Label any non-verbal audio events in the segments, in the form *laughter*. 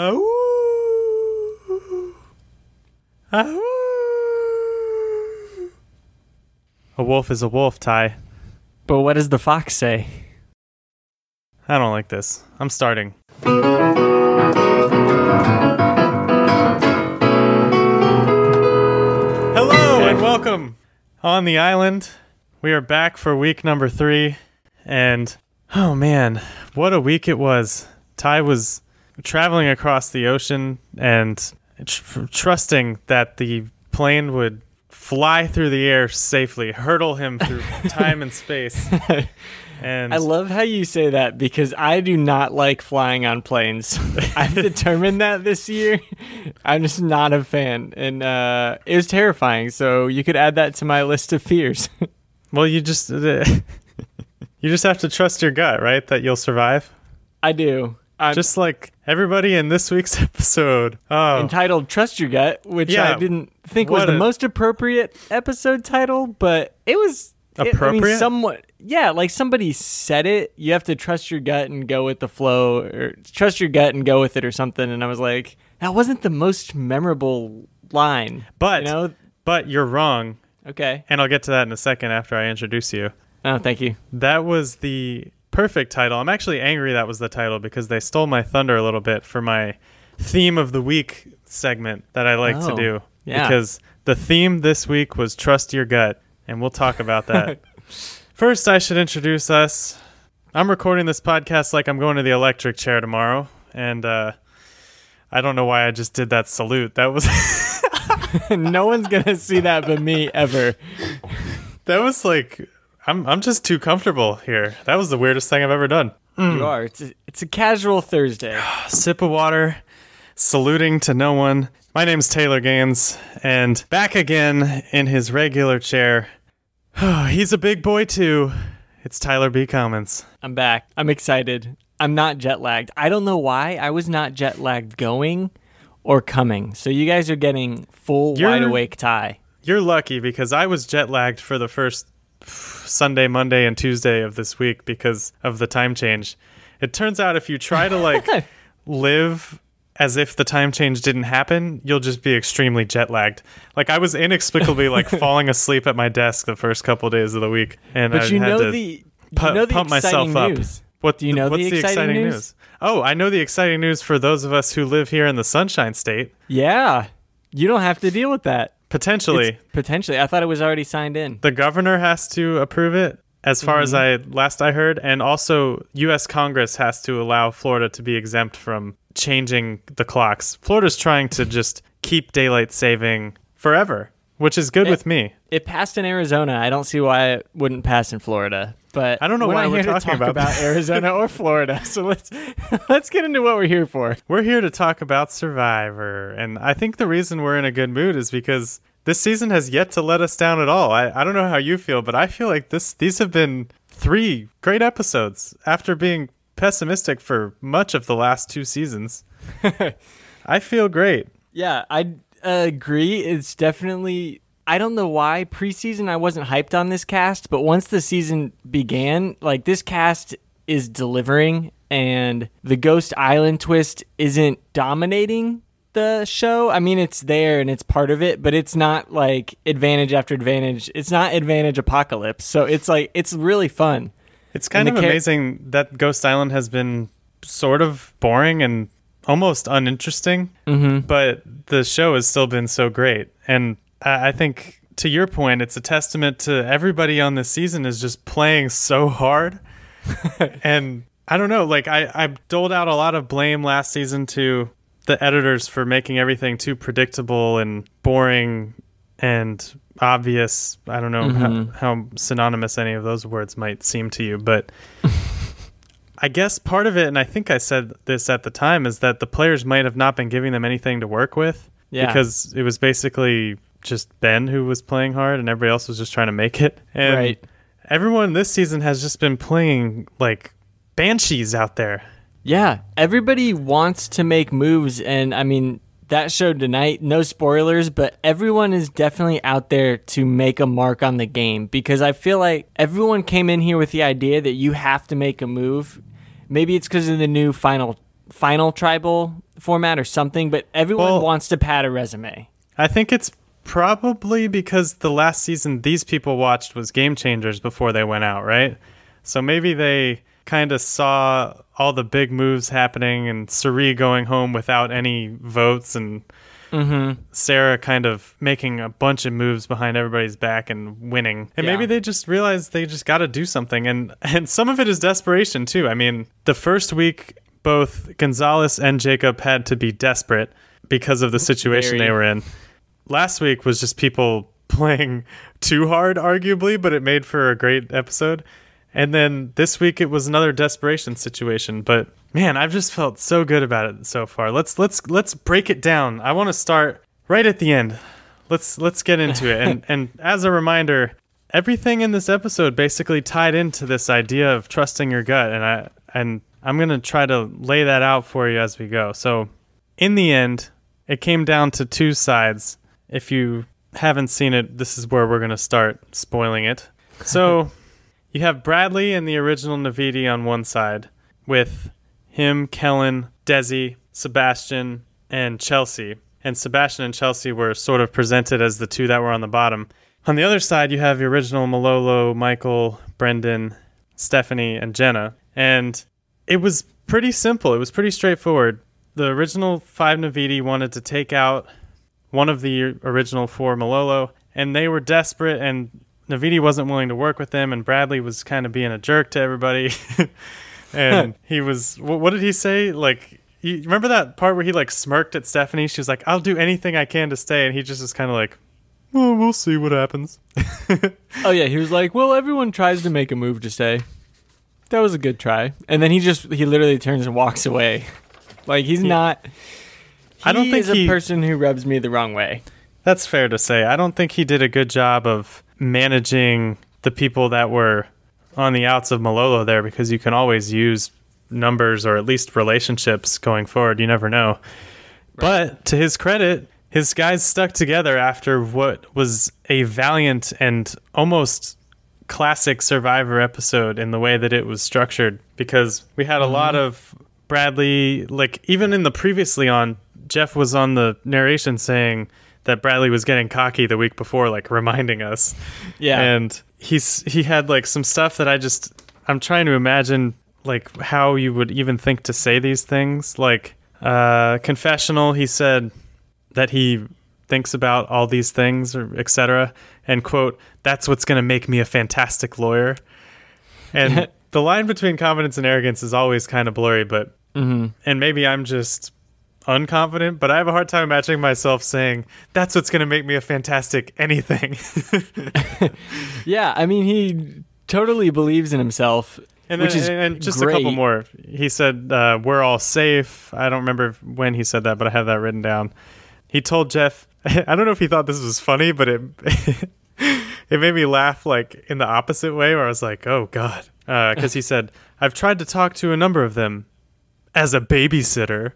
Ahoo. Ahoo. A wolf is a wolf, Ty. But what does the fox say? I don't like this. I'm starting. Hello and welcome on the island. We are back for week number three, and oh man, what a week it was! Ty was traveling across the ocean and tr- trusting that the plane would fly through the air safely, hurdle him through *laughs* time and space. And I love how you say that because I do not like flying on planes. *laughs* I've determined that this year. I'm just not a fan, and uh, it was terrifying. So you could add that to my list of fears. *laughs* well, you just you just have to trust your gut, right? That you'll survive. I do. I'm just like everybody in this week's *laughs* episode. Oh, entitled "Trust Your Gut," which Yeah. I didn't think was the a- most appropriate episode title, but it was it- I mean, Appropriate? somewhat. Yeah, like somebody said it. You have to trust your gut and go with the flow, or trust your gut and go with it, or something. And I was like, that wasn't the most memorable line. but you know, but you're wrong, okay. and I'll get to that in a second after I introduce you. Oh, thank you. That was the perfect title. I'm actually angry that was the title because they stole my thunder a little bit for my theme of the week segment that I like to Oh, do. yeah. Because the theme this week was trust your gut, and we'll talk about that. *laughs* First, I should introduce us. I'm recording this podcast like I'm going to the electric chair tomorrow, and uh, I don't know why I just did that salute. That was *laughs* no one's gonna see that but me ever. *laughs* that was like I'm I'm just too comfortable here. That was the weirdest thing I've ever done. You mm. are. It's a, it's a casual Thursday. *sighs* sip of water, saluting to no one. My name's Taylor Gaines, and back again in his regular chair. *sighs* He's a big boy too. It's Tyler B. Commons. I'm back. I'm excited. I'm not jet lagged. I don't know why. I was not jet lagged going or coming. So you guys are getting full You're- wide awake Ty. You're lucky because I was jet lagged for the first Sunday, Monday, and Tuesday of this week because of the time change. It turns out if you try to like *laughs* live as if the time change didn't happen, you'll just be extremely jet lagged. Like I was inexplicably like *laughs* falling asleep at my desk the first couple days of the week, and But I you had know to the pu- you know the pump exciting myself up. What Do you know what's the exciting news? Oh, I know the exciting news for those of us who live here in the Sunshine State. Yeah. You don't have to deal with that. Potentially, It's- potentially. I thought it was already signed in. the governor has to approve it as far as I Mm-hmm. last I heard and also US Congress has to allow Florida to be exempt from changing the clocks. Florida's trying to just keep daylight saving forever, which is good Eh, with me. It passed in Arizona. I don't see why it wouldn't pass in Florida. But I don't know we're why we're talking talk about Arizona or *laughs* Florida. So let's *laughs* let's get into what we're here for. We're here to talk about Survivor, and I think the reason we're in a good mood is because this season has yet to let us down at all. I, I don't know how you feel, but I feel like this these have been three great episodes after being pessimistic for much of the last two seasons. *laughs* I feel great. Yeah, I agree. It's definitely. I don't know why preseason I wasn't hyped on this cast, but once the season began, like this cast is delivering, and the Ghost Island twist isn't dominating the show. I mean, it's there and it's part of it, but it's not like advantage after advantage. It's not advantage apocalypse. So it's like it's really fun. It's kind And of amazing that Ghost Island has been sort of boring and almost uninteresting, Mm-hmm. but the show has still been so great. And I I think, to your point, it's a testament to everybody on this season is just playing so hard. *laughs* and I don't know, like I, I doled out a lot of blame last season to the editors for making everything too predictable and boring and obvious. I don't know how, how synonymous any of those words might seem to you, but *laughs* I guess part of it, and I think I said this at the time, is that the players might have not been giving them anything to work with Yeah. because it was basically just Ben who was playing hard and everybody else was just trying to make it. And Right. everyone this season has just been playing like banshees out there. Yeah, everybody wants to make moves, and I mean that showed tonight. No spoilers, but everyone is definitely out there to make a mark on the game because I feel like everyone came in here with the idea that you have to make a move. Maybe it's because of the new final final tribal format or something, but everyone Well- wants to pad a resume. I think it's probably because the last season these people watched was Game Changers before they went out, right? So maybe they kind of saw all the big moves happening and Cirie going home without any votes and Mm-hmm. Sarah kind of making a bunch of moves behind everybody's back and winning. And Yeah. maybe they just realized they just got to do something and and some of it is desperation too. I mean, the first week both Gonzalez and Jacob had to be desperate because of the situation Very. they were in. Last week was just people *laughs* playing too hard arguably, but it made for a great episode. And then this week it was another desperation situation, but man, I've just felt so good about it so far. Let's let's let's break it down. I want to start right at the end. Let's let's get into it. And and as a reminder, everything in this episode basically tied into this idea of trusting your gut and I and I'm going to try to lay that out for you as we go. So, in the end, it came down to two sides. If you haven't seen it, this is where we're going to start spoiling it. So, *laughs* you have Bradley and the original Naviti on one side, with him, Kellyn, Desi, Sebastian, and Chelsea. And Sebastian and Chelsea were sort of presented as the two that were on the bottom. On the other side, you have the original Malolo, Michael, Brendan, Stephanie, and Jenna. And it was pretty simple. It was pretty straightforward. The original five Naviti wanted to take out one of the original four Malolo, and they were desperate, and Naviti wasn't willing to work with them, and Bradley was kind of being a jerk to everybody. *laughs* and *laughs* he was, wh- what did he say? Like, you remember that part where he like smirked at Stephanie? She was like, I'll do anything I can to stay. And he just was kind of like, well, we'll see what happens. *laughs* Oh yeah, he was like, "Well, everyone tries to make a move to stay." That was a good try, and then he just he literally turns and walks away. Like he's not. I don't think he's a he- person who rubs me the wrong way. That's fair to say. I don't think he did a good job of managing the people that were on the outs of Malolo there because you can always use numbers or at least relationships going forward. You never know. But to his credit, his guys stuck together after what was a valiant and almost classic Survivor episode in the way that it was structured because we had a mm-hmm. lot of Bradley, like even in the previously on, Jeff was on the narration saying that Bradley was getting cocky the week before, like reminding us. Yeah. And he's he had like some stuff that I just I'm trying to imagine like how you would even think to say these things. Like uh confessional, he said that he thinks about all these things or etc. and quote, that's what's gonna make me a fantastic lawyer. And *laughs* the line between confidence and arrogance is always kind of blurry, but and maybe I'm just unconfident, but I have a hard time imagining myself saying that's what's going to make me a fantastic anything. *laughs* Yeah, I mean he totally believes in himself, and, which then, is and just a couple more. He said uh, we're all safe. I don't remember when he said that, but I have that written down. He told Jeff. *laughs* I don't know if he thought this was funny, but it *laughs* it made me laugh like in the opposite way, where I was like, "Oh God," because he said, "I've tried to talk to a number of them as a babysitter."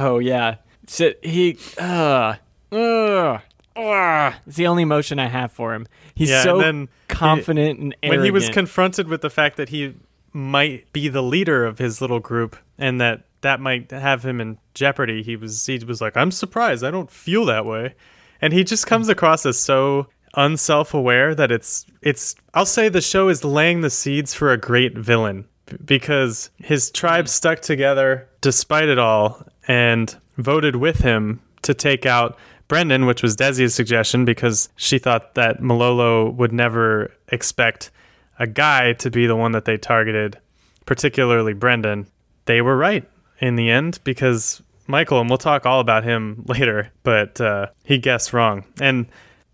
Oh yeah. So he uh uh, uh it's the only emotion I have for him. He's Yeah, so and then confident and arrogant. when he was confronted with the fact that he might be the leader of his little group and that that might have him in jeopardy he was he was like i'm surprised i don't feel that way and he just comes across as so unself-aware that it's it's i'll say the show is laying the seeds for a great villain because his tribe stuck together despite it all and voted with him to take out Brendan, which was Desi's suggestion because she thought that Malolo would never expect a guy to be the one that they targeted, particularly Brendan. They were right in the end because Michael, and we'll talk all about him *laughs* later, but uh, he guessed wrong. And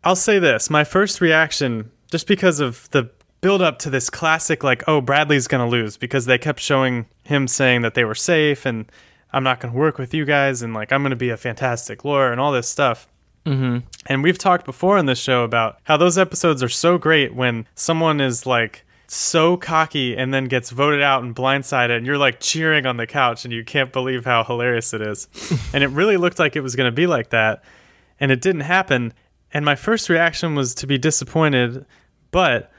I'll say this my first reaction, just because of the build up to this classic, like, oh, Bradley's going to lose, because they kept showing him saying that they were safe and I'm not going to work with you guys and like I'm going to be a fantastic lawyer and all this stuff. Mm-hmm. And we've talked before in this show about how those episodes are so great when someone is like so cocky and then gets voted out and blindsided and you're like cheering on the couch and you can't believe how hilarious it is. *laughs* and it really looked like it was going to be like that and it didn't happen. And my first reaction was to be disappointed, but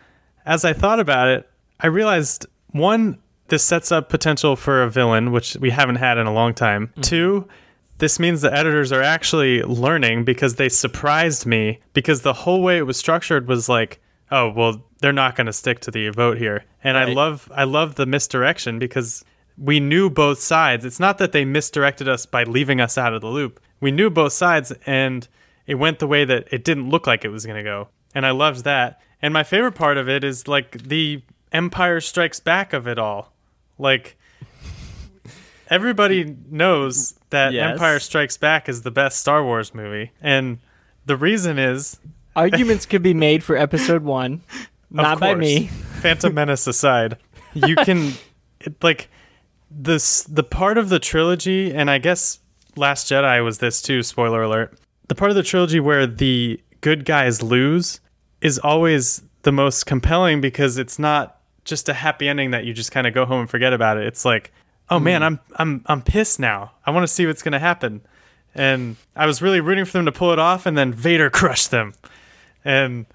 as I thought about it, I realized one this sets up potential for a villain which we haven't had in a long time. Mm-hmm. Two, this means the editors are actually learning because they surprised me because the whole way it was structured was like, oh, well, they're not going to stick to the vote here. And I love I love the misdirection because we knew both sides. It's not that they misdirected us by leaving us out of the loop. We knew both sides and it went the way that it didn't look like it was going to go. And I loved that. And my favorite part of it is like the Empire Strikes Back of it all. Like everybody knows that Yes. Empire Strikes Back is the best Star Wars movie. And the reason is Arguments could be made for episode one, *laughs* not by me. Phantom Menace aside, you can it, like this the part of the trilogy, and I guess Last Jedi was this too. Spoiler alert: the part of the trilogy where the good guys lose is always the most compelling because it's not just a happy ending that you just kind of go home and forget about it. It's like, oh hmm. man, I'm I'm I'm pissed now. I want to see what's gonna happen, and I was really rooting for them to pull it off, and then Vader *laughs* crushed them and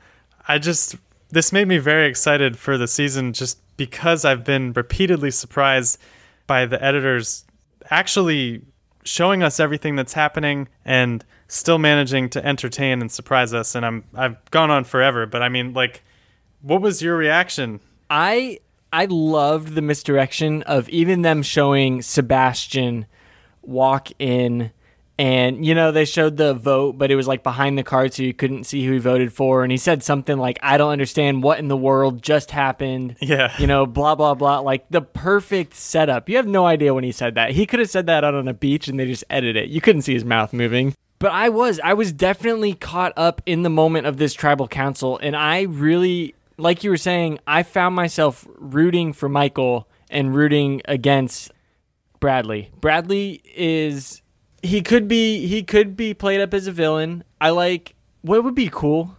I just this made me very excited for the season just because I've been repeatedly surprised by the editors actually showing us everything that's happening and still managing to entertain and surprise us and I'm I've gone on forever but I mean like what was your reaction I I loved the misdirection of even them showing Sebastian walk in and you know they showed the vote but it was like behind the card so you couldn't see who he voted for and he said something like I don't understand what in the world just happened. Yeah. You know, blah blah blah like the perfect setup. You have no idea when he said that. He could have said that out on a beach and they just edited it. You couldn't see his mouth moving. But I was I was definitely caught up in the moment of this tribal council and I really like you were saying, I found myself rooting for Michael and rooting against Bradley. Bradley is he could be he could be played up as a villain. I like what would be cool.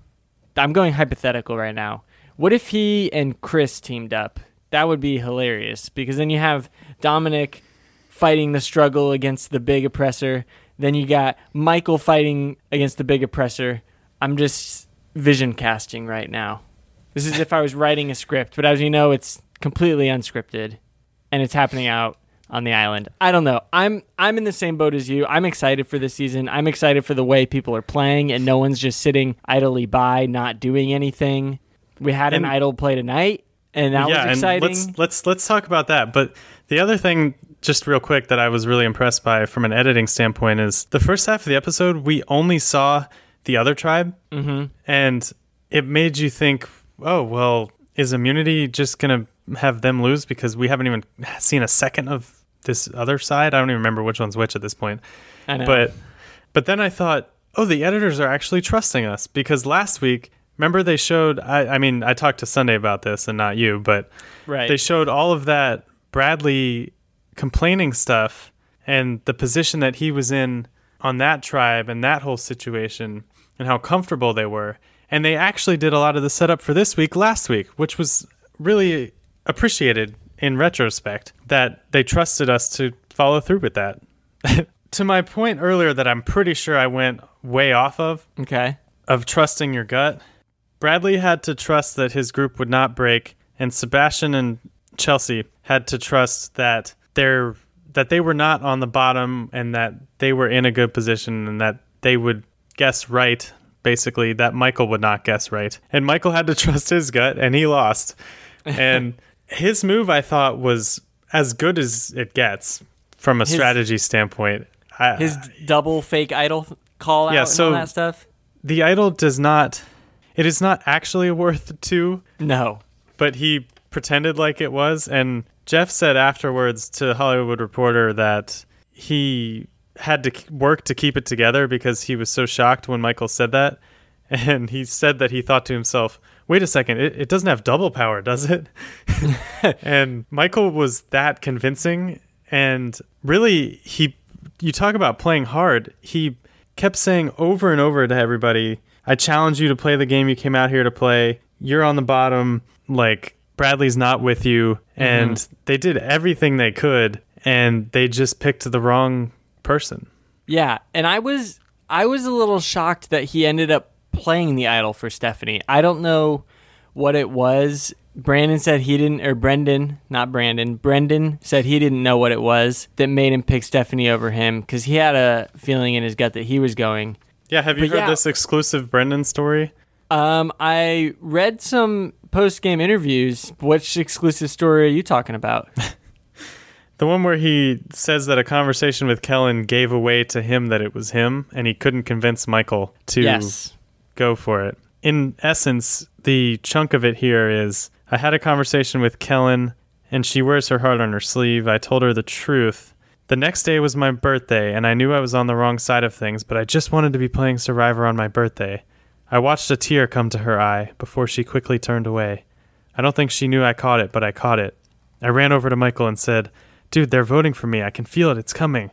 I'm going hypothetical right now. What if he and Chris teamed up? That would be hilarious because then you have Domenick fighting the struggle against the big oppressor. Then you got Michael fighting against the big oppressor. I'm just vision casting right now. This is if I was writing a script, but as you know, it's completely unscripted and it's happening out on the island. I don't know. I'm I'm in the same boat as you. I'm excited for this season. I'm excited for the way people are playing and no one's just sitting idly by not doing anything. We had an And- idle play tonight and that yeah, was exciting. and let's let's let's talk about that. But the other thing, just real quick, that I was really impressed by from an editing standpoint is the first half of the episode. We only saw the other tribe, mm-hmm. and it made you think, oh well, is immunity just gonna have them lose because we haven't even seen a second of this other side? I don't even remember which one's which at this point. I know. But but then I thought, oh, the editors are actually trusting us because last week, remember they showed. I, I mean, I talked to Sunday about this and not you, but right. they showed all of that Bradley complaining stuff and the position that he was in on that tribe and that whole situation and how comfortable they were. And they actually did a lot of the setup for this week last week, which was really appreciated in retrospect that they trusted us to follow through with that. *laughs* to my point earlier that I'm pretty sure I went way off of okay. of trusting your gut. Bradley had to trust that his group would not break, and Sebastian and Chelsea had to trust that they're that they were not on the bottom and that they were in a good position and that they would guess right. Basically, that Michael would not guess right, and Michael had to *laughs* trust his gut, and he lost. And *laughs* his move, I thought, was as good as it gets from a strategy standpoint. I, His double fake idol call out Yeah, and so- all that stuff? the idol does not it is not actually worth two No. but he pretended like it was and jeff said afterwards to hollywood reporter that he had to work to keep it together because he was so shocked when michael said that. *laughs* And he said that he thought to himself wait a second it, it doesn't have double power does it? *laughs* And michael was that convincing. And really he you talk about playing hard. He kept saying over and over to everybody i challenge you to play the game you came out here to play. You're on the bottom. Like bradley's not with you. Mm-hmm. And they did everything they could and they just picked the wrong person Yeah, and I was I was a little shocked that he ended up playing the idol for Stephanie. I don't know what it was. Brandon said he didn't, or Brendan, not Brandon, Brendan said he didn't know what it was that made him pick Stephanie over him because he had a feeling in his gut that he was going. Yeah, have you But heard yeah. this exclusive Brendan story? Um, I read some post game interviews. Which exclusive story are you talking about? *laughs* The one where he says that a conversation with Kellyn gave away to him that it was him, and he couldn't convince Michael to yes. go for it. In essence, the chunk of it here is I had a conversation with Kellyn, and she wears her heart on her sleeve. I told her the truth. The next day was my birthday, and I knew I was on the wrong side of things, but I just wanted to be playing Survivor on my birthday. I watched a tear come to her eye before she quickly turned away. I don't think she knew I caught it, but I caught it. I ran over to Michael and said, Dude, they're voting for me. I can feel it. It's coming.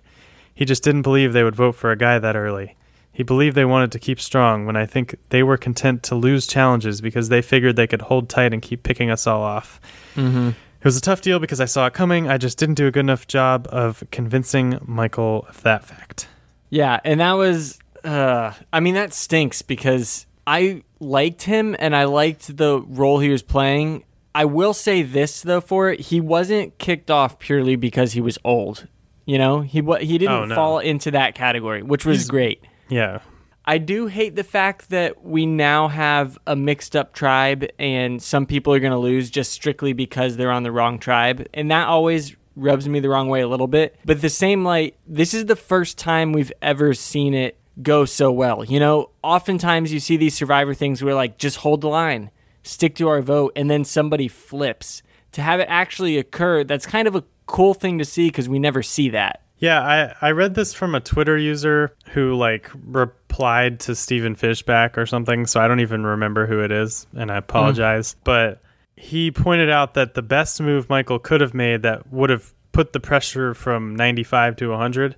He just didn't believe they would vote for a guy that early. He believed they wanted to keep strong when I think they were content to lose challenges because they figured they could hold tight and keep picking us all off. Mm-hmm. It was a tough deal because I saw it coming. I just didn't do a good enough job of convincing Michael of that fact. Yeah, and that was uh I mean that stinks because I liked him and I liked the role he was playing. I will say this though for it, he wasn't kicked off purely because he was old. You know, he he didn't Oh, no. fall into that category, which was He's- great. Yeah. I do hate the fact that we now have a mixed up tribe and some people are going to lose just strictly because they're on the wrong tribe. And that always rubs me the wrong way a little bit. But the same light, this is the first time we've ever seen it go so well. You know, oftentimes you see these survivor things where like just hold the line, stick to our vote and then somebody flips. To have it actually occur, that's kind of a cool thing to see because we never see that. Yeah, I, I read this from a Twitter user who like replied to Stephen Fishbach or something, so I don't even remember who it is, and I hmm. apologize. But he pointed out that the best move Michael could have made that would have put the pressure from 95 to 100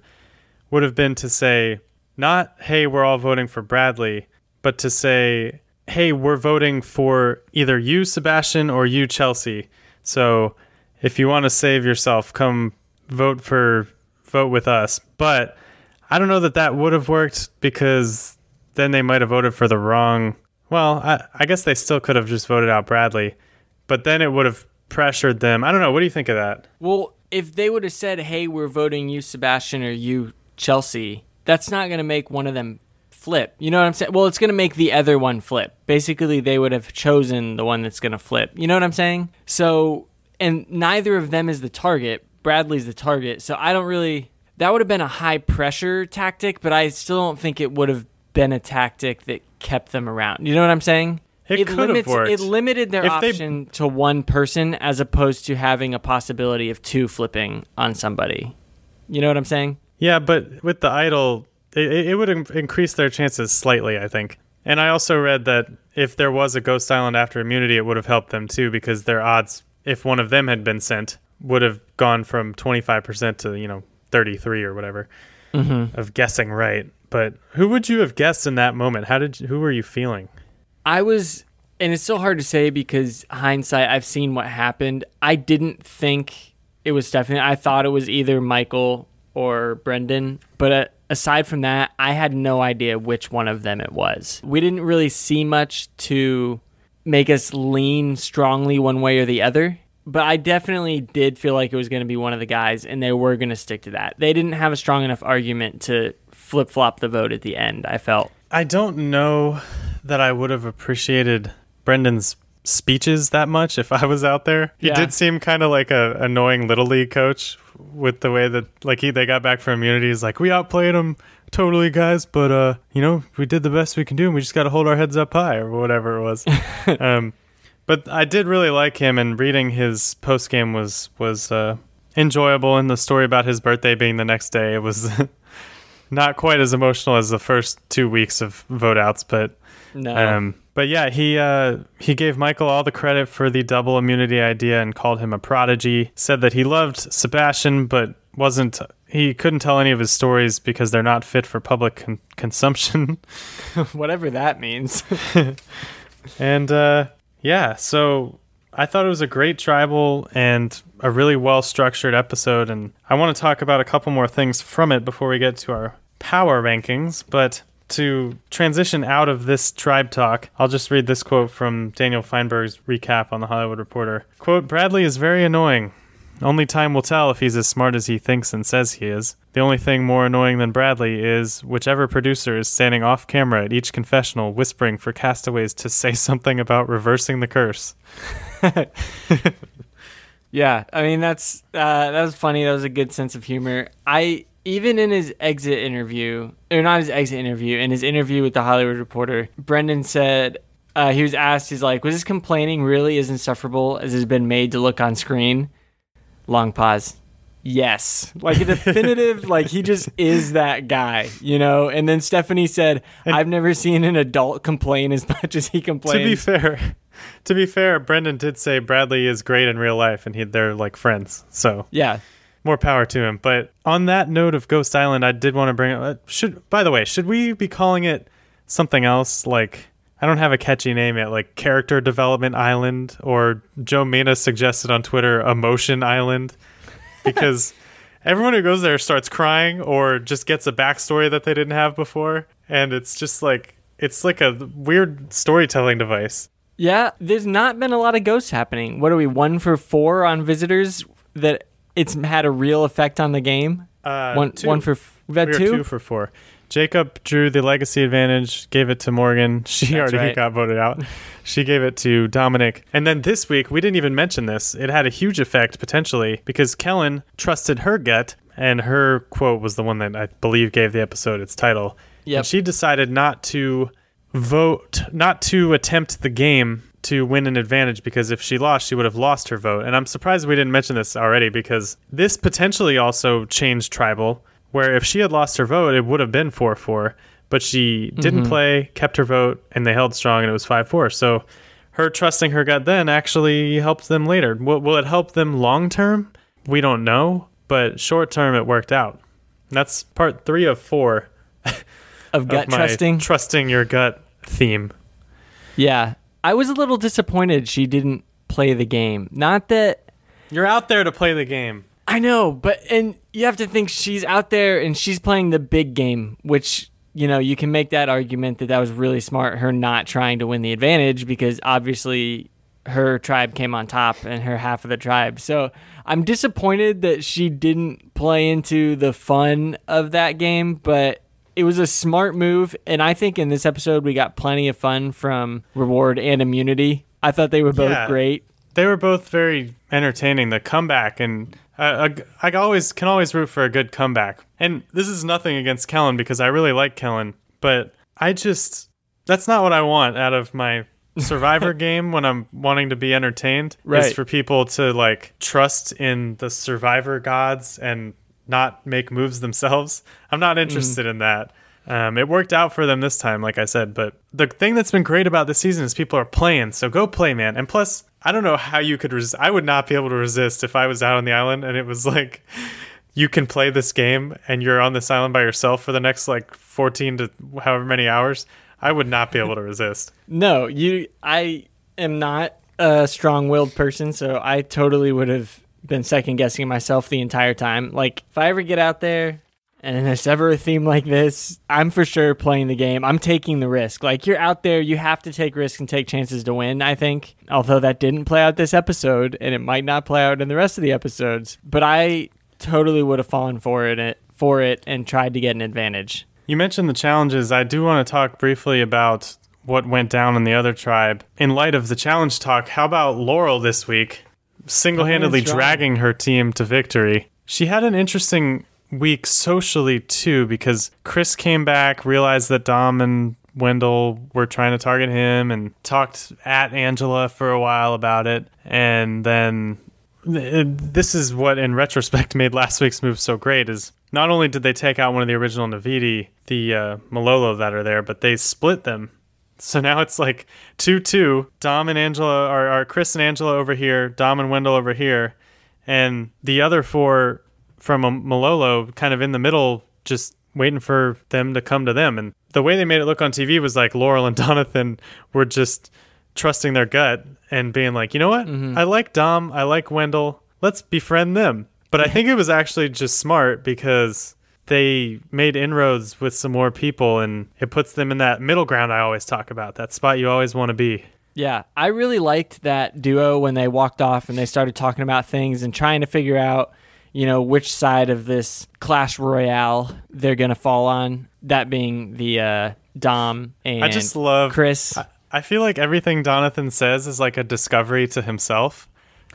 would have been to say, not, hey, we're all voting for Bradley, but to say, hey, we're voting for either you, Sebastian, or you, Chelsea. So if you want to save yourself, come vote for vote with us. But I don't know that that would have worked because then they might have voted for the wrong. Well, I, I guess they still could have just voted out Bradley, but then it would have pressured them. I don't know. What do you think of that? Well, if they would have said, "Hey, we're voting you, Sebastian, or you, Chelsea," that's not going to make one of them flip. You know what I'm saying? Well, it's going to make the other one flip. Basically, they would have chosen the one that's going to flip. You know what I'm saying? So, and neither of them is the target. Bradley's the target. So I don't really. That would have been a high pressure tactic, but I still don't think it would have been a tactic that kept them around. You know what I'm saying? It could have limits, worked. It limited their If they- option to one person as opposed to having a possibility of two flipping on somebody. You know what I'm saying? Yeah, but with the idol, it, it would in- increase their chances slightly, I think. And I also read that if there was a Ghost Island after immunity, it would have helped them too because their odds, if one of them had been sent, would have gone from 25% to, you know, 33 or whatever of guessing right. But who would you have guessed in that moment? How did you, who were you feeling? I was, and it's so hard to say because hindsight, I've seen what happened. I didn't think it was Stephanie. I thought it was either Michael or Brendan. But uh, aside from that, I had no idea which one of them it was. We didn't really see much to make us lean strongly one way or the other. But I definitely did feel like it was going to be one of the guys, and they were going to stick to that. They didn't have a strong enough argument to flip flop the vote at the end, I felt. I don't know that I would have appreciated Brendan's speeches that much if *laughs* I was out there. He Yeah. did seem kind of like a annoying little league coach with the way that like he they got back from immunity. He's like, we outplayed them totally, guys, but uh, you know, we did the best we can do, and we just got to hold our heads up high or whatever it was. *laughs* um, but I did really like him, and reading his post game was was uh, enjoyable. And the story about his birthday being the next day, it was. *laughs* Not quite as emotional as the first two weeks of vote outs, but No. um, but yeah, he uh, he gave Michael all the credit for the double immunity idea and called him a prodigy. Said that he loved Sebastian, but wasn't he couldn't tell any of his stories because they're not fit for public con- consumption. *laughs* Whatever that means. *laughs* and uh, yeah, so I thought it was a great tribal and a really well structured episode. And I want to talk about a couple more things from it before we get to our power rankings. But to transition out of this tribe talk, I'll just read this quote from Daniel Fienberg's recap on the Hollywood Reporter. Quote, Bradley is very annoying. Only time will tell if he's as smart as he thinks and says he is. The only thing more annoying than Bradley is whichever producer is standing off camera at each confessional whispering for castaways to say *laughs* something about reversing the curse. *laughs* Yeah, I mean that's uh, that was funny. That was a good sense of humor. I even in his exit interview, or not his exit interview, in his interview with the Hollywood Reporter, Brendan said uh, he was asked, he's like, "Was his complaining really as insufferable as it's been made to look on screen?" Long pause. Yes, like a definitive, *laughs* like he just is that guy, you know. And then Stephanie said, "I've never seen an adult complain as much as he complains." To be fair, to be fair, Brendan did say Bradley is great in real life and he, they're like friends. So yeah, more power to him. But on that note of Ghost Island, I did want to bring up. uh, Should by the way, should we be calling it something else? Like I don't have a catchy name yet, like Character Development Island, or Joe Mina suggested on Twitter, Emotion Island, because *laughs* everyone who goes there starts crying or just gets a backstory that they didn't have before, and it's just like it's like a weird storytelling device. Yeah, there's not been a lot of ghosts happening. What are we one for four on visitors that it's had a real effect on the game? Uh, one two. one for we've had we two. two for four. Jacob drew the legacy advantage, gave it to Morgan. *laughs* She That's already right. got voted out. *laughs* She gave it to Domenick. And then this week, we didn't even mention this. It had a huge effect potentially because Kellyn trusted her gut, and her quote was the one that I believe gave the episode its title. Yep. And she decided not to vote, not to attempt the game to win an advantage because if she lost, she would have lost her vote. And I'm surprised we didn't mention this already because this potentially also changed tribal, where if she had lost her vote, it would have been 4 4. But she didn't mm-hmm. play, kept her vote, and they held strong, and it was 5 4. So her trusting her gut then actually helped them later. Will, will it help them long term? We don't know. But short term, it worked out. And that's part three of four of gut *laughs* of trusting. trusting your gut theme. yeah, I was a little disappointed she didn't play the game. Not that You're out there to play the game. I know, but and you have to think she's out there and she's playing the big game, which you know you can make that argument that that was really smart. Her not trying to win the advantage because obviously her tribe came on top and her half of the tribe. So I'm disappointed that she didn't play into the fun of that game, but it was a smart move. And I think in this episode we got plenty of fun from reward and immunity. I thought they were both Yeah. great. They were both very entertaining. The comeback and uh, I always can always root for a good comeback. And this is nothing against Kellyn because I really like Kellyn, but I just that's not what I want out of my survivor *laughs* game when I'm wanting to be entertained is Right. for people to like trust in the survivor gods and not make moves themselves. *laughs* I'm not interested in that. Um, it worked out for them this time, like I said. But the thing that's been great about this season is people are playing. So go play, man. And plus, I don't know how you could resist. I would not be able to resist if I was out on the island and it was *laughs* like, you can play this game and you're on this island by yourself for the next like 14 to however many hours. I would not be able to resist. *laughs* No, you. I am not a strong-willed person, so I totally would have been second guessing myself the entire time. Like if I ever get out there and there's ever a theme like this, I'm for sure playing the game. I'm taking the risk. Like you're out there, you have to take risks and take chances to win. I think, although that didn't play out this episode, and it might not play out in the rest of the episodes, but I totally would have fallen for it for it and tried to get an advantage. You mentioned the challenges. I do want to talk briefly about what went down in the other tribe. In light of the challenge talk, how about Laurel this week? Single handedly Coming in strong. dragging her team to victory. She had an interesting week socially, too, because Chris came back, realized that Dom and Wendell were trying to target him, and talked at Angela for a while about it. And then this is what in retrospect *laughs* made last week's move so great is not only did they take out one of the original Naviti, the uh, Malolo that are there, but they split them. So now it's like 2 2. Dom and Angela are, are Chris and Angela over here, Dom and Wendell over here, and the other four from Malolo kind of in the middle, just waiting for them to come to them. And the way they made it look on TV was like Laurel and *laughs* Donathan were just trusting their gut and being like, you know what? Mm-hmm. I like Dom. I like Wendell. Let's befriend them. But I think it was actually just smart because they made inroads with some more people and it puts them in that middle ground I always talk about, that spot you always want to be. Yeah, I really liked that duo when they walked off and they started talking about things and trying to figure out, you know, which side of this clash royale they're gonna fall on. That being the uh, Dom and I just love Chris. I, I feel like everything Donathan says is like a discovery to himself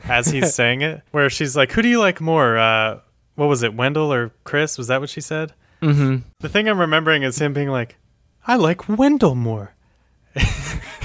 as he's *laughs* saying it, where she's like, Who do you like more? Uh, what was it, Wendell or Chris? Was that what she said? mm-hmm. The thing I'm remembering is him being like, I like Wendell more. *laughs*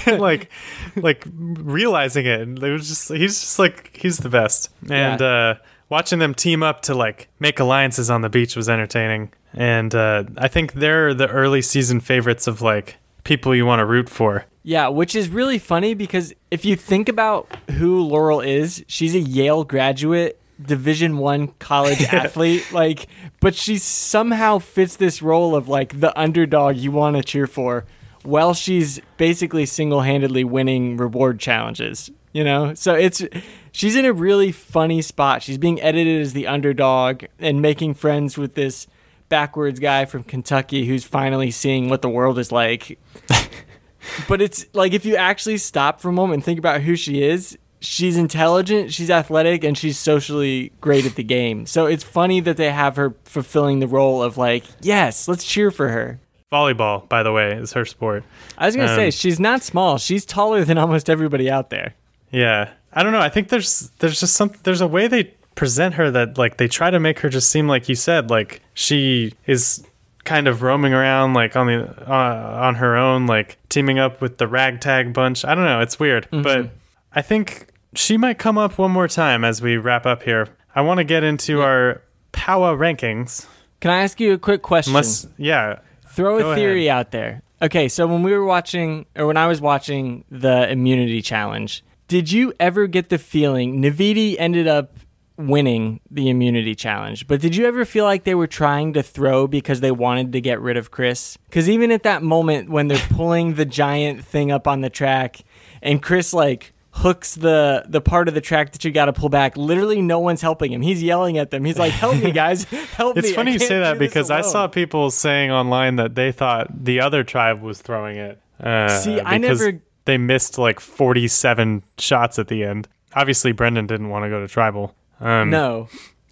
like like realizing it and it was just he's just like he's the best and uh watching them team up to like make alliances on the beach was entertaining and uh i think they're the early season favorites of like people you want to root for Yeah, which is really funny because if you think about who Laurel is, she's a Yale graduate, Division One college *laughs* athlete. Like, but she somehow fits this role of like the underdog you want to cheer for, while she's basically single-handedly winning reward challenges. You know, so it's she's in a really funny spot. She's being edited as the underdog and making friends with this backwards guy from Kentucky who's finally seeing what the world is like *laughs* but it's like if you actually stop for a moment and think about who she is she's intelligent she's athletic and she's socially great at the game. So it's funny that they have her fulfilling the role of like yes let's cheer for her. Volleyball by the way is her sport. I was gonna Um, say she's not small. She's taller than almost everybody out there. Yeah. I don't know. I think there's there's just some there's a way they present her that like they try to make her just seem like you said like she is kind of roaming around like on the uh, on her own like teaming up with the ragtag bunch. I don't know. It's weird. But i think she might come up one more time as we wrap up here. I want to get into our power rankings. Can i ask you a quick question? Unless yeah. Throw a theory out there. Okay so when we were watching or when i was watching the immunity challenge did you ever get the feeling naviti ended up winning the immunity challenge but did you ever feel like they were trying to throw because they wanted to get rid of chris? Because even at that moment when they're pulling the giant thing up on the track and chris like hooks the the part of the track that you got to pull back literally no one's helping him he's yelling at them he's like help me guys *laughs* help It's me It's funny you say that because I saw people saying online that they thought the other tribe was throwing it. Uh, See, I never- They missed like 47 shots at the end. Obviously, Brendan didn't want to go to tribal. Um, no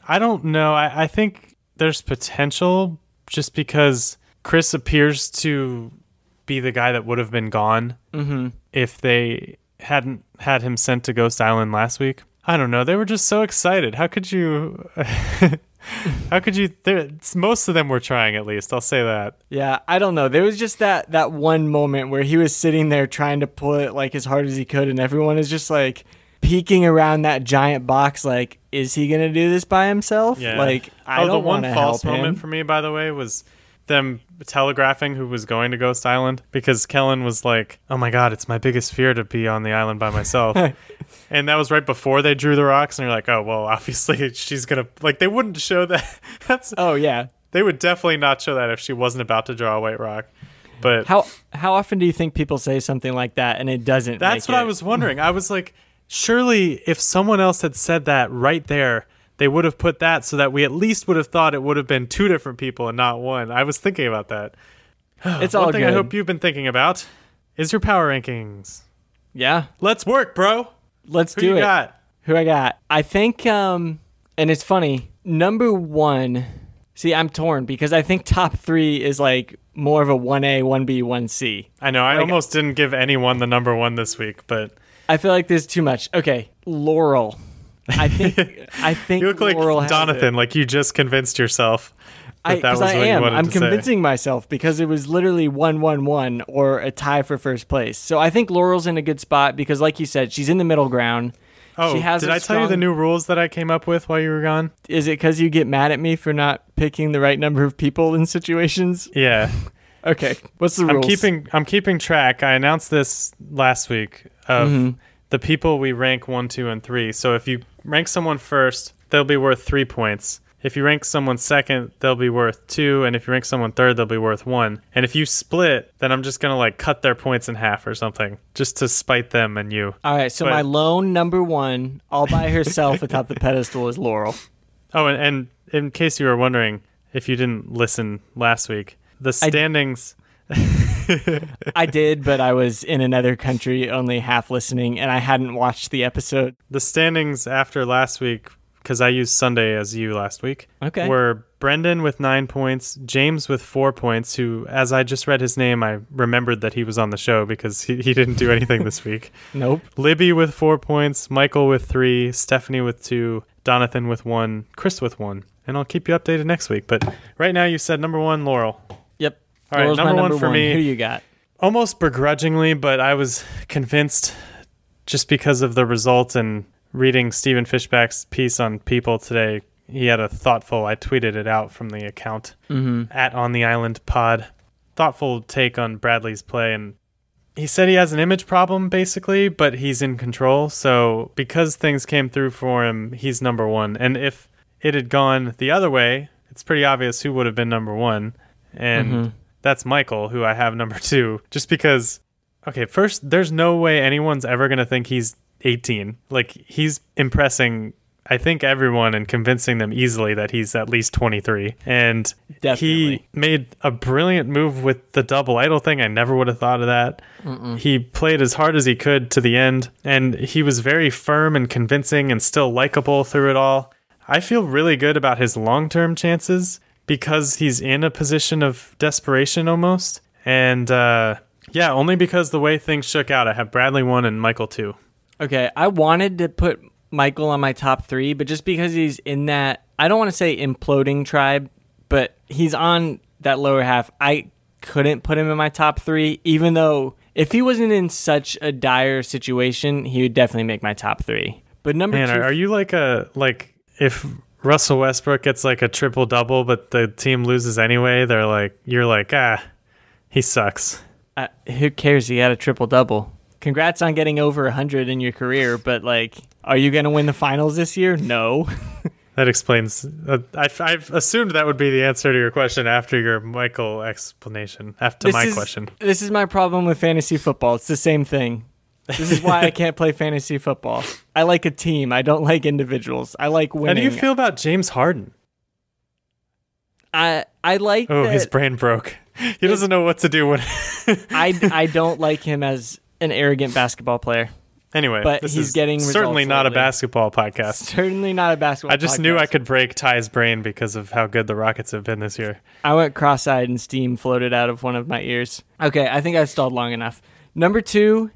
I don't know. I, I think there's potential just because Chris appears to be the guy that would have been gone mm-hmm if they hadn't had him sent to Ghost Island last week. I don't know. They were just so excited. How could you? *laughs* how could you? Most of them were trying, at least. I'll say that. Yeah, I don't know. There was just that that one moment where he was sitting there trying to pull it like as hard as he could, and everyone is just like peeking around that giant box. Like, is he gonna do this by himself? Yeah. Like, I oh, don't the one want to false help moment for me, by the way, was them telegraphing who was going to Ghost Island because Kellyn was like, "Oh my God, it's my biggest fear to be on the island by myself." *laughs* and that was right before they drew the rocks, and you're like, "Oh well, obviously *laughs* she's gonna like." They wouldn't show that. *laughs* That's oh yeah. they would definitely not show that if she wasn't about to draw a white rock. But How how often do you think people say something like that and it doesn't? That's what I was wondering. I was like, surely if someone else had said that right there, they would have put that so that we at least would have thought it would have been two different people and not one. I was thinking about that. *sighs* It's one all thing good. I hope you've been thinking about is your power rankings. yeah. Let's work, bro. Let's Who do you it. got? Who I got? I think, um, and it's funny. Number one. See, I'm torn because I think top three is like more of a one A, one B, one C. I know I almost didn't give anyone the number one this week, but I feel like there's too much. Okay, Laurel. I think I *laughs* think you look like Laurel Donathan, like you just convinced yourself that I, that was I what am. you wanted I'm to say. convincing myself because it was literally one one one or a tie for first place. So I think Laurel's in a good spot because, like you said, she's in the middle ground. Oh, she has did I tell you the new rules that I came up with while you were gone? Is it because you get mad at me for not picking the right number of people in situations? Yeah. Okay, what's the rules? I'm keeping I'm keeping track. I announced this last week of Mhm. the people we rank one, two, and three. So if you rank someone first, they'll be worth three points. If you rank someone second, they'll be worth two, and if you rank someone third, they'll be worth one. And if you split, then I'm just gonna like cut their points in half or something, just to spite them and you. All right, so but- my lone number one, all by herself atop the pedestal, is Laurel. *laughs* Oh, and, and in case you were wondering, if you didn't listen last week. The standings. I *laughs* *laughs* did, but I was in another country, only half listening, and I hadn't watched the episode. The standings after last week, because I used Sunday as you last week, Okay. were Brendan with nine points, James with four points, who, as I just read his name, I remembered that he was on the show because he, he didn't do anything this *laughs* week. Nope. Libby with four points, Michael with three, Stephanie with two, Jonathan with one, Chris with one. And I'll keep you updated next week. But right now, you said number one, Laurel. All right, my number one number for me. Who you got? almost begrudgingly, but I was convinced just because of the result and reading Stephen Fishbach's piece on People today. He had a thoughtful, I tweeted it out from the account mm-hmm. at On the Island Pod, thoughtful take on Bradley's play. And he said he has an image problem, basically, but he's in control. So because things came through for him, he's number one. And if it had gone the other way, it's pretty obvious who would have been number one. And mm-hmm. That's Michael, who I have number two, just because. Okay, first, there's no way anyone's ever going to think he's 18. Like, he's impressing, I think, everyone and convincing them easily that he's at least 23. And he made a brilliant move with the double idol thing. I never would have thought of that. He played as hard as he could to the end, and he was very firm and convincing and still likable through it all. I feel really good about his long term chances because he's in a position of desperation almost. And uh, yeah, only because the way things shook out, I have Bradley one and Michael two. Okay, I wanted to put Michael on my top three, but just because he's in that, I don't want to say imploding tribe, but he's on that lower half. I couldn't put him in my top three, even though if he wasn't in such a dire situation, he would definitely make my top three. But number Man, two, are, are you like a like if Russell Westbrook gets like a triple double, but the team loses anyway? They're like, you're like, ah, he sucks. uh, who cares? He had a triple double. Congrats on getting over 100 in your career, but like, are you going to win the finals this year? No. *laughs* That explains. Uh, I, I've assumed that would be the answer to your question after your Michael explanation. After This my is- question, This is my problem with fantasy football. It's the same thing. This is why I *laughs* can't play fantasy football. I like a team. I don't like individuals. I like winning. how do you feel about James Harden? I I like Oh, his brain broke. *laughs* He doesn't know what to do when. *laughs* I I don't like him as an arrogant basketball player. anyway, But this he's is getting certainly not a basketball podcast. Certainly not a basketball. I just knew. I could break Ty's brain because of how good the Rockets have been this year. I went cross-eyed and steam floated out of one of my ears. Okay, I think I've stalled long enough. Number two,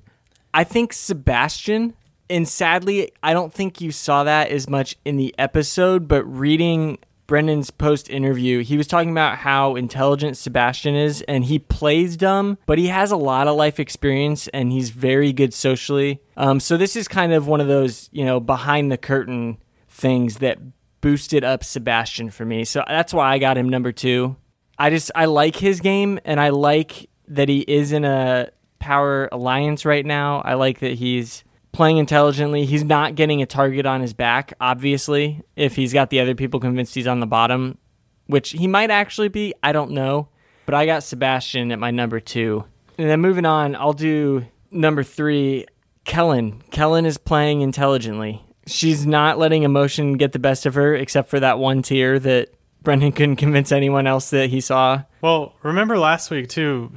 I think Sebastian. And sadly, I don't think you saw that as much in the episode, but reading Brendan's post interview, he was talking about how intelligent Sebastian is and he plays dumb, but he has a lot of life experience and he's very good socially. Um, so this is kind of one of those, you know, behind the curtain things that boosted up Sebastian for me. So that's why I got him number two. I just I like his game and I like that he is in a power alliance right now. I like that he's playing intelligently. He's not getting a target on his back, obviously, if he's got the other people convinced he's on the bottom, which he might actually be. I don't know. But I got Sebastian at my number two. And then moving on, I'll do number three, Kellyn. Kellyn is playing intelligently. She's not letting emotion get the best of her, except for that one tear that Brendan couldn't *laughs* convince anyone else that he saw. Well, remember last week too?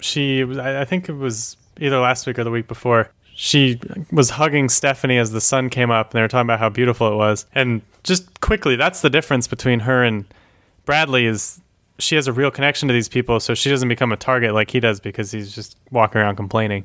She, I think it was either last week or the week before. She was hugging Stephanie as the sun came up, and they were talking about how beautiful it was. And just quickly, that's the difference between her and Bradley is she has a real connection to these people, so she doesn't become a target like he does because he's just walking around complaining.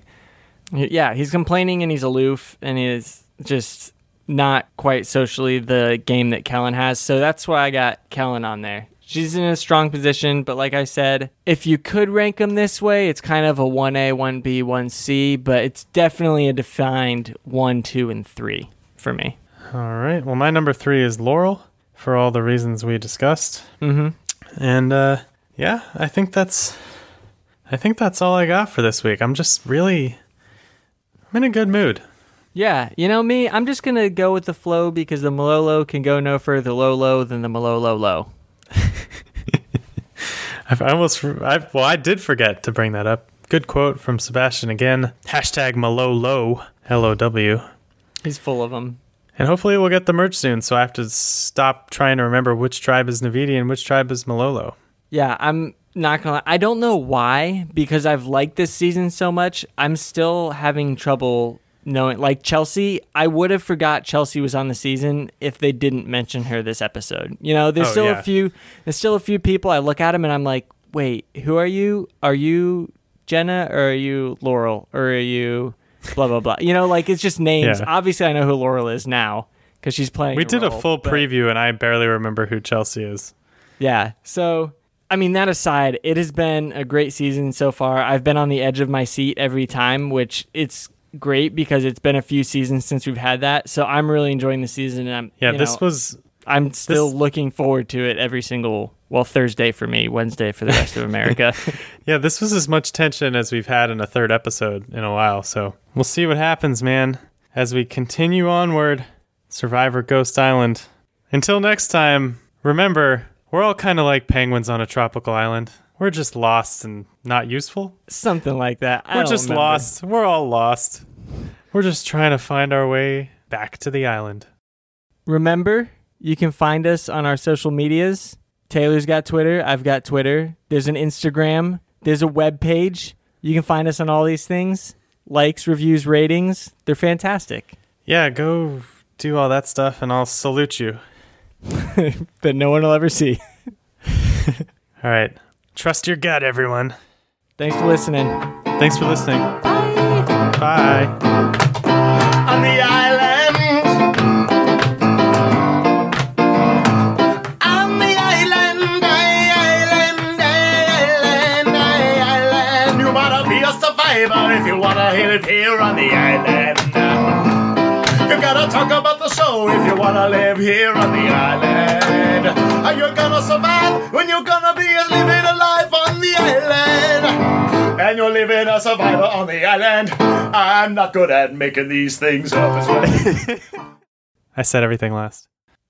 Yeah, he's complaining and he's aloof and he is just not quite socially the game that Kellyn has. So that's why I got Kellyn on there. She's in a strong position, but like I said, if you could rank them this way, it's kind of a 1A, 1B, 1C, but it's definitely a defined 1, 2, and 3 for me. All right. Well, my number three is Laurel for all the reasons we discussed. Mm-hmm. And uh, yeah, I think that's I think that's all I got for this week. I'm just really I'm in a good mood. Yeah, you know me, I'm just going to go with the flow because the Malolo can go no further low low than the Malolo low. I've, almost I well I did forget to bring that up. Good quote from Sebastian again. Hashtag Malolo L O W. He's full of them. And hopefully we'll get the merch soon, so I have to stop trying to remember which tribe is Naviti and which tribe is Malolo. Yeah, I'm not gonna. lie. I don't know why because I've liked this season so much. I'm still having trouble knowing. Like Chelsea, I would have forgot Chelsea was on the season if they didn't mention her this episode. You know, there's Oh, still yeah. a few. There's still a few people. I look at them and I'm like, wait, who are you? Are you Jenna or are you Laurel or are you blah blah blah? You know, like it's just names. Yeah. Obviously, I know who Laurel is now because she's playing. We did a full but- preview, and I barely remember who Chelsea is. Yeah. So, I mean, that aside, it has been a great season so far. I've been on the edge of my seat every time, which it's great because it's been a few seasons since we've had that. So I'm really enjoying the season, and I'm Yeah, you this know, was I'm still this- looking forward to it every single well Thursday for me, Wednesday for the rest of *laughs* America. *laughs* yeah, this was as much tension as we've had in a third episode in a while. So we'll see what happens, man, as we continue onward. Survivor Ghost Island. Until next time, remember we're all kind of like penguins on a tropical island. We're just lost and not useful. Something like that. I We're just remember. lost. We're all lost. We're just trying to find our way back to the island. Remember, you can find us on our social medias. Taylor's got Twitter. I've got Twitter. There's an Instagram. There's a web page. You can find us on all these things. Likes, reviews, ratings. They're fantastic. Yeah, go do all that stuff and I'll salute you. *laughs* that no one will ever see. *laughs* All right. Trust your gut, everyone. Thanks for listening. Thanks for listening. Bye. Bye. on the island. On the island, island, island, island. You wanna be a survivor if you wanna hit it here on the island. You gotta talk about the show if you wanna live here on the island. Are you gonna survive when you're gonna be living a life on the island? And you're living a survivor on the island. I'm not good at making these things up as well. *laughs* I said everything last.